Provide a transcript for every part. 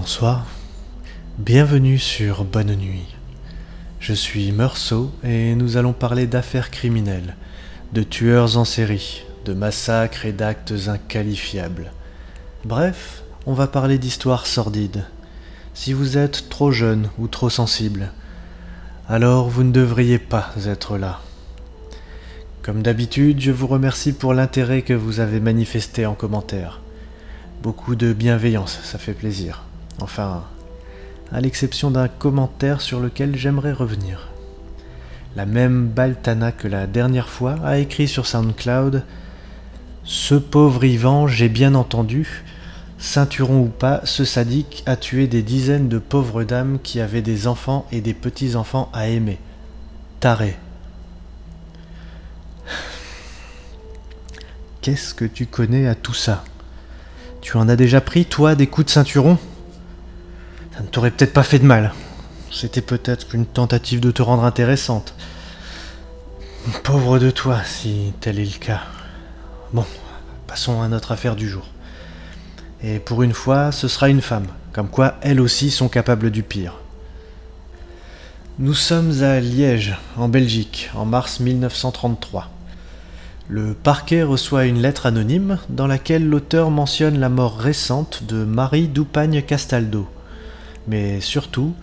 Bonsoir, bienvenue sur Bonne Nuit. Je suis Meursault et nous allons parler d'affaires criminelles, de tueurs en série, de massacres et d'actes inqualifiables. Bref, on va parler d'histoires sordides. Si vous êtes trop jeune ou trop sensible, alors vous ne devriez pas être là. Comme d'habitude, je vous remercie pour l'intérêt que vous avez manifesté en commentaire. Beaucoup de bienveillance, ça fait plaisir. Enfin, à l'exception d'un commentaire sur lequel j'aimerais revenir. La même Baltana que la dernière fois a écrit sur SoundCloud Ce pauvre Ivan, j'ai bien entendu, ceinturon ou pas, ce sadique a tué des dizaines de pauvres dames qui avaient des enfants et des petits-enfants à aimer. Taré. Qu'est-ce que tu connais à tout ça? Tu en as déjà pris, toi, des coups de ceinturon? Ça ne t'aurait peut-être pas fait de mal. C'était peut-être une tentative de te rendre intéressante. Pauvre de toi, si tel est le cas. Bon, passons à notre affaire du jour. Et pour une fois, ce sera une femme, comme quoi elles aussi sont capables du pire. Nous sommes à Liège, en Belgique, en mars 1933. Le parquet reçoit une lettre anonyme dans laquelle l'auteur mentionne la mort récente de Marie Doupagne Castaldo. Mais surtout,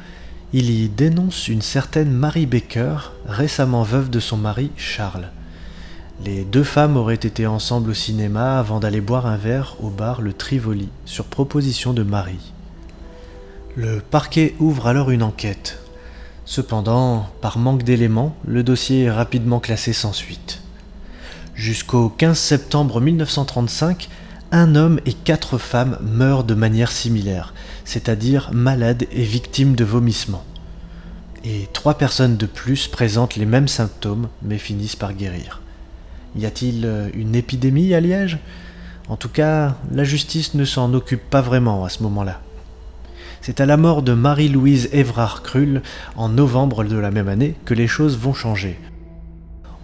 il y dénonce une certaine Marie Baker, récemment veuve de son mari Charles. Les deux femmes auraient été ensemble au cinéma avant d'aller boire un verre au bar Le Trivoli, sur proposition de Marie. Le parquet ouvre alors une enquête. Cependant, par manque d'éléments, le dossier est rapidement classé sans suite. Jusqu'au 15 septembre 1935, un homme et quatre femmes meurent de manière similaire, c'est-à-dire malades et victimes de vomissements. Et trois personnes de plus présentent les mêmes symptômes mais finissent par guérir. Y a-t-il euh, une épidémie à Liège? En tout cas, la justice ne s'en occupe pas vraiment à ce moment-là. C'est à la mort de Marie-Louise Évrard Krull en novembre de la même année que les choses vont changer.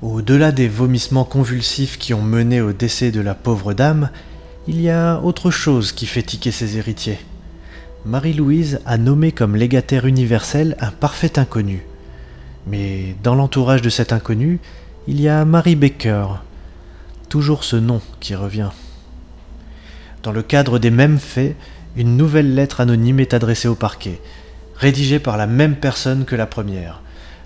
Au-delà des vomissements convulsifs qui ont mené au décès de la pauvre dame, il y a autre chose qui fait tiquer ses héritiers. Marie-Louise a nommé comme légataire universel un parfait inconnu. Mais dans l'entourage de cet inconnu, il y a Marie Baker. Toujours ce nom qui revient. Dans le cadre des mêmes faits, une nouvelle lettre anonyme est adressée au parquet, rédigée par la même personne que la première.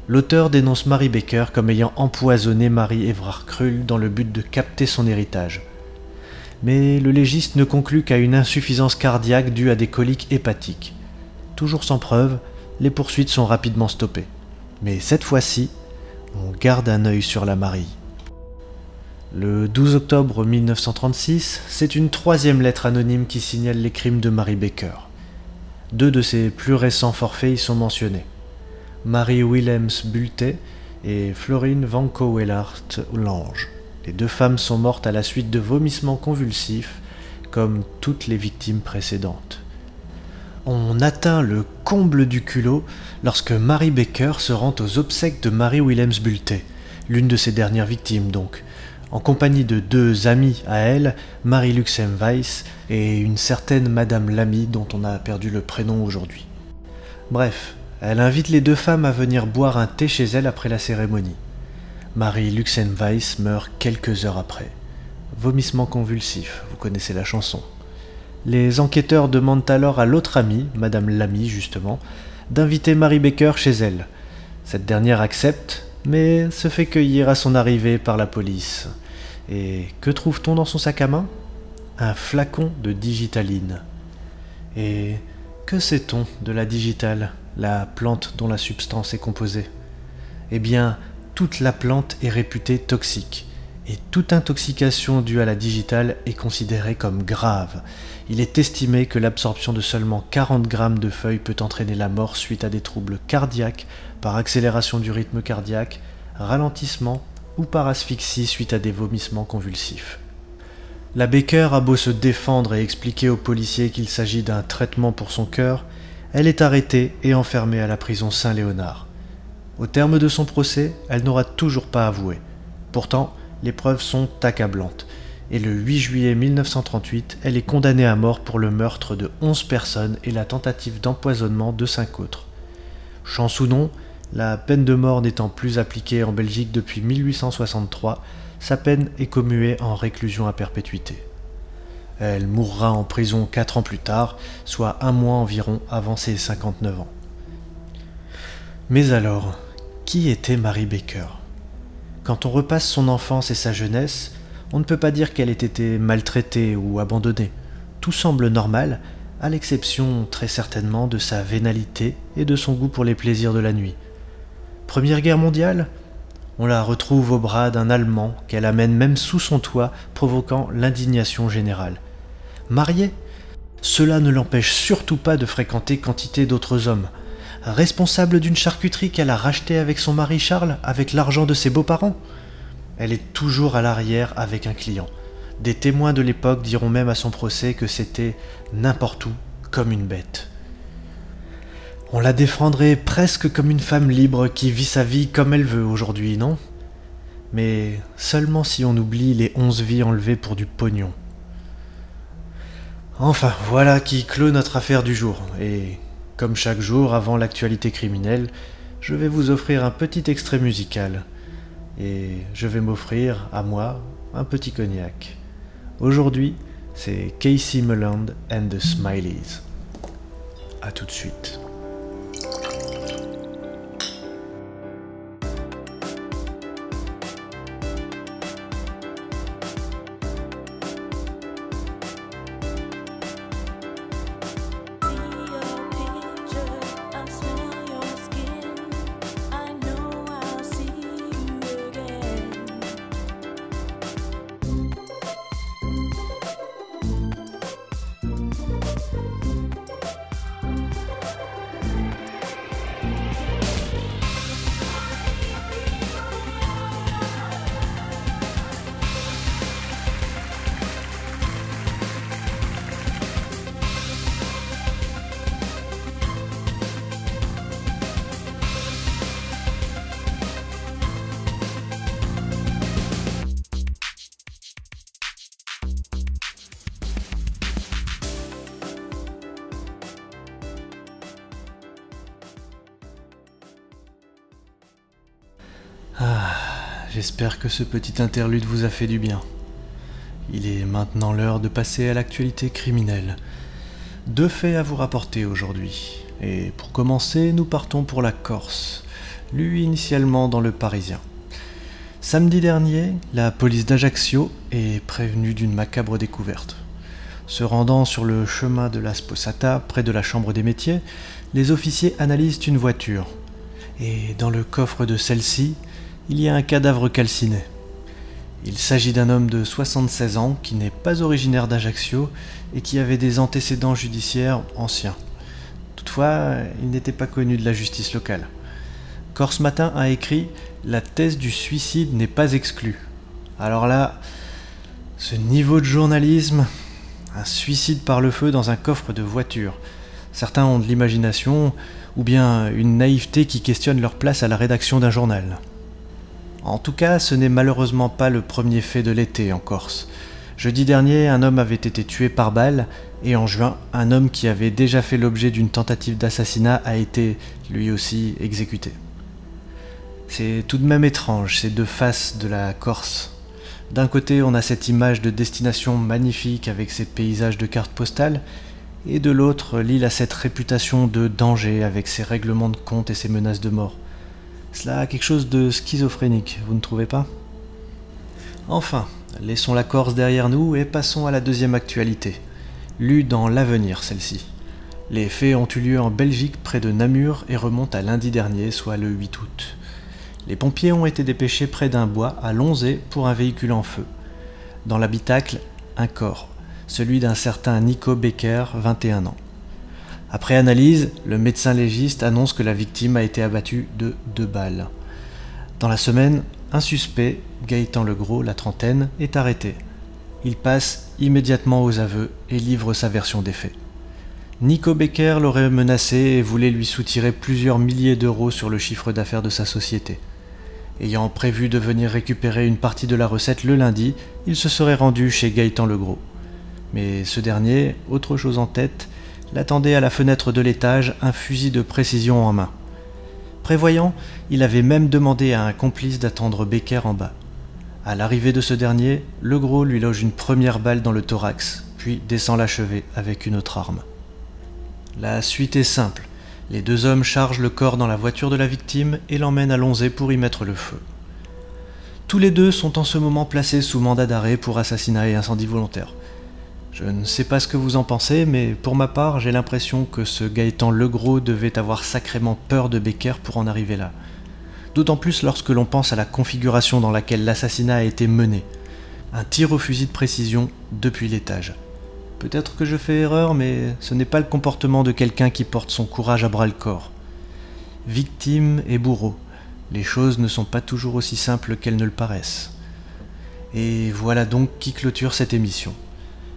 L'auteur dénonce Marie Baker comme ayant empoisonné Marie Évrard Krull dans le but de capter son héritage. Mais le légiste ne conclut qu'à une insuffisance cardiaque due à des coliques hépatiques. Toujours sans preuve, les poursuites sont rapidement stoppées. Mais cette fois-ci, on garde un œil sur la Marie. Le 12 octobre 1936, c'est une troisième lettre anonyme qui signale les crimes de Marie Baker. Deux de ses plus récents forfaits y sont mentionnés. Marie Willems Bulté et Florine Van Lange. Les deux femmes sont mortes à la suite de vomissements convulsifs, comme toutes les victimes précédentes. On atteint le comble du culot lorsque Marie Baker se rend aux obsèques de Marie Willems Bulté, l'une de ses dernières victimes donc, en compagnie de deux amies à elle, Marie Luxem Weiss et une certaine Madame Lamy dont on a perdu le prénom aujourd'hui. Bref, elle invite les deux femmes à venir boire un thé chez elle après la cérémonie. Marie Luxenweiss meurt quelques heures après. Vomissement convulsif, vous connaissez la chanson. Les enquêteurs demandent alors à l'autre amie, Madame Lamy justement, d'inviter Marie Baker chez elle. Cette dernière accepte, mais se fait cueillir à son arrivée par la police. Et que trouve-t-on dans son sac à main? Un flacon de digitaline. Et que sait-on de la digitale la plante dont la substance est composée? Eh bien, toute la plante est réputée toxique, et toute intoxication due à la digitale est considérée comme grave. Il est estimé que l'absorption de seulement 40 grammes de feuilles peut entraîner la mort suite à des troubles cardiaques par accélération du rythme cardiaque, ralentissement ou par asphyxie suite à des vomissements convulsifs. La Baker a beau se défendre et expliquer aux policiers qu'il s'agit d'un traitement pour son cœur, elle est arrêtée et enfermée à la prison Saint-Léonard. Au terme de son procès, elle n'aura toujours pas avoué. Pourtant, les preuves sont accablantes, et le 8 juillet 1938, elle est condamnée à mort pour le meurtre de 11 personnes et la tentative d'empoisonnement de 5 autres. Chance ou non, la peine de mort n'étant plus appliquée en Belgique depuis 1863, sa peine est commuée en réclusion à perpétuité. Elle mourra en prison 4 ans plus tard, soit un mois environ avant ses 59 ans. Mais alors, qui était Marie Baker? Quand on repasse son enfance et sa jeunesse, on ne peut pas dire qu'elle ait été maltraitée ou abandonnée. Tout semble normal, à l'exception très certainement de sa vénalité et de son goût pour les plaisirs de la nuit. Première guerre mondiale? On la retrouve au bras d'un Allemand qu'elle amène même sous son toit, provoquant l'indignation générale. Mariée? Cela ne l'empêche surtout pas de fréquenter quantité d'autres hommes. Responsable d'une charcuterie qu'elle a rachetée avec son mari Charles, avec l'argent de ses beaux-parents Elle est toujours à l'arrière avec un client. Des témoins de l'époque diront même à son procès que c'était n'importe où comme une bête. On la défendrait presque comme une femme libre qui vit sa vie comme elle veut aujourd'hui, non? Mais seulement si on oublie les onze vies enlevées pour du pognon. Enfin, voilà qui clôt notre affaire du jour, et comme chaque jour avant l'actualité criminelle, je vais vous offrir un petit extrait musical, et je vais m'offrir, à moi, un petit cognac. Aujourd'hui, c'est Casey Mulland and the Smileys. A tout de suite. J'espère que ce petit interlude vous a fait du bien. Il est maintenant l'heure de passer à l'actualité criminelle. Deux faits à vous rapporter aujourd'hui. Et pour commencer, nous partons pour la Corse, lu initialement dans le Parisien. Samedi dernier, la police d'Ajaccio est prévenue d'une macabre découverte. Se rendant sur le chemin de la Sposata, près de la Chambre des métiers, les officiers analysent une voiture. Et dans le coffre de celle-ci, il y a un cadavre calciné. Il s'agit d'un homme de 76 ans qui n'est pas originaire d'Ajaccio et qui avait des antécédents judiciaires anciens. Toutefois, il n'était pas connu de la justice locale. Corse Matin a écrit La thèse du suicide n'est pas exclue. Alors là, ce niveau de journalisme, un suicide par le feu dans un coffre de voiture. Certains ont de l'imagination ou bien une naïveté qui questionne leur place à la rédaction d'un journal. En tout cas, ce n'est malheureusement pas le premier fait de l'été en Corse. Jeudi dernier, un homme avait été tué par balle, et en juin, un homme qui avait déjà fait l'objet d'une tentative d'assassinat a été, lui aussi, exécuté. C'est tout de même étrange, ces deux faces de la Corse. D'un côté, on a cette image de destination magnifique avec ses paysages de cartes postales, et de l'autre, l'île a cette réputation de danger avec ses règlements de compte et ses menaces de mort. Cela a quelque chose de schizophrénique, vous ne trouvez pas? Enfin, laissons la Corse derrière nous et passons à la deuxième actualité, lue dans l'avenir celle-ci. Les faits ont eu lieu en Belgique près de Namur et remontent à lundi dernier, soit le 8 août. Les pompiers ont été dépêchés près d'un bois à Lonzé pour un véhicule en feu. Dans l'habitacle, un corps, celui d'un certain Nico Becker, 21 ans. Après analyse, le médecin légiste annonce que la victime a été abattue de deux balles. Dans la semaine, un suspect, Gaëtan Legros, la trentaine, est arrêté. Il passe immédiatement aux aveux et livre sa version des faits. Nico Becker l'aurait menacé et voulait lui soutirer plusieurs milliers d'euros sur le chiffre d'affaires de sa société. Ayant prévu de venir récupérer une partie de la recette le lundi, il se serait rendu chez Gaëtan Legros. Mais ce dernier, autre chose en tête, l'attendait à la fenêtre de l'étage, un fusil de précision en main. Prévoyant, il avait même demandé à un complice d'attendre Becker en bas. À l'arrivée de ce dernier, Legros lui loge une première balle dans le thorax, puis descend l'achever avec une autre arme. La suite est simple. Les deux hommes chargent le corps dans la voiture de la victime et l'emmènent à Lonzé pour y mettre le feu. Tous les deux sont en ce moment placés sous mandat d'arrêt pour assassinat et incendie volontaire. Je ne sais pas ce que vous en pensez, mais pour ma part, j'ai l'impression que ce Gaëtan Legros devait avoir sacrément peur de Becker pour en arriver là. D'autant plus lorsque l'on pense à la configuration dans laquelle l'assassinat a été mené. Un tir au fusil de précision depuis l'étage. Peut-être que je fais erreur, mais ce n'est pas le comportement de quelqu'un qui porte son courage à bras le corps. Victime et bourreau, les choses ne sont pas toujours aussi simples qu'elles ne le paraissent. Et voilà donc qui clôture cette émission.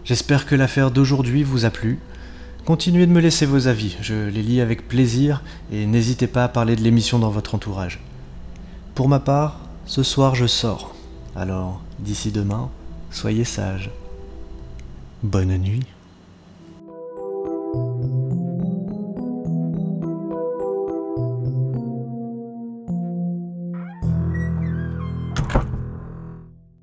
J'espère que l'affaire d'aujourd'hui vous a plu. Continuez de me laisser vos avis, je les lis avec plaisir et n'hésitez pas à parler de l'émission dans votre entourage. Pour ma part, ce soir je sors. Alors, d'ici demain, soyez sages. Bonne nuit.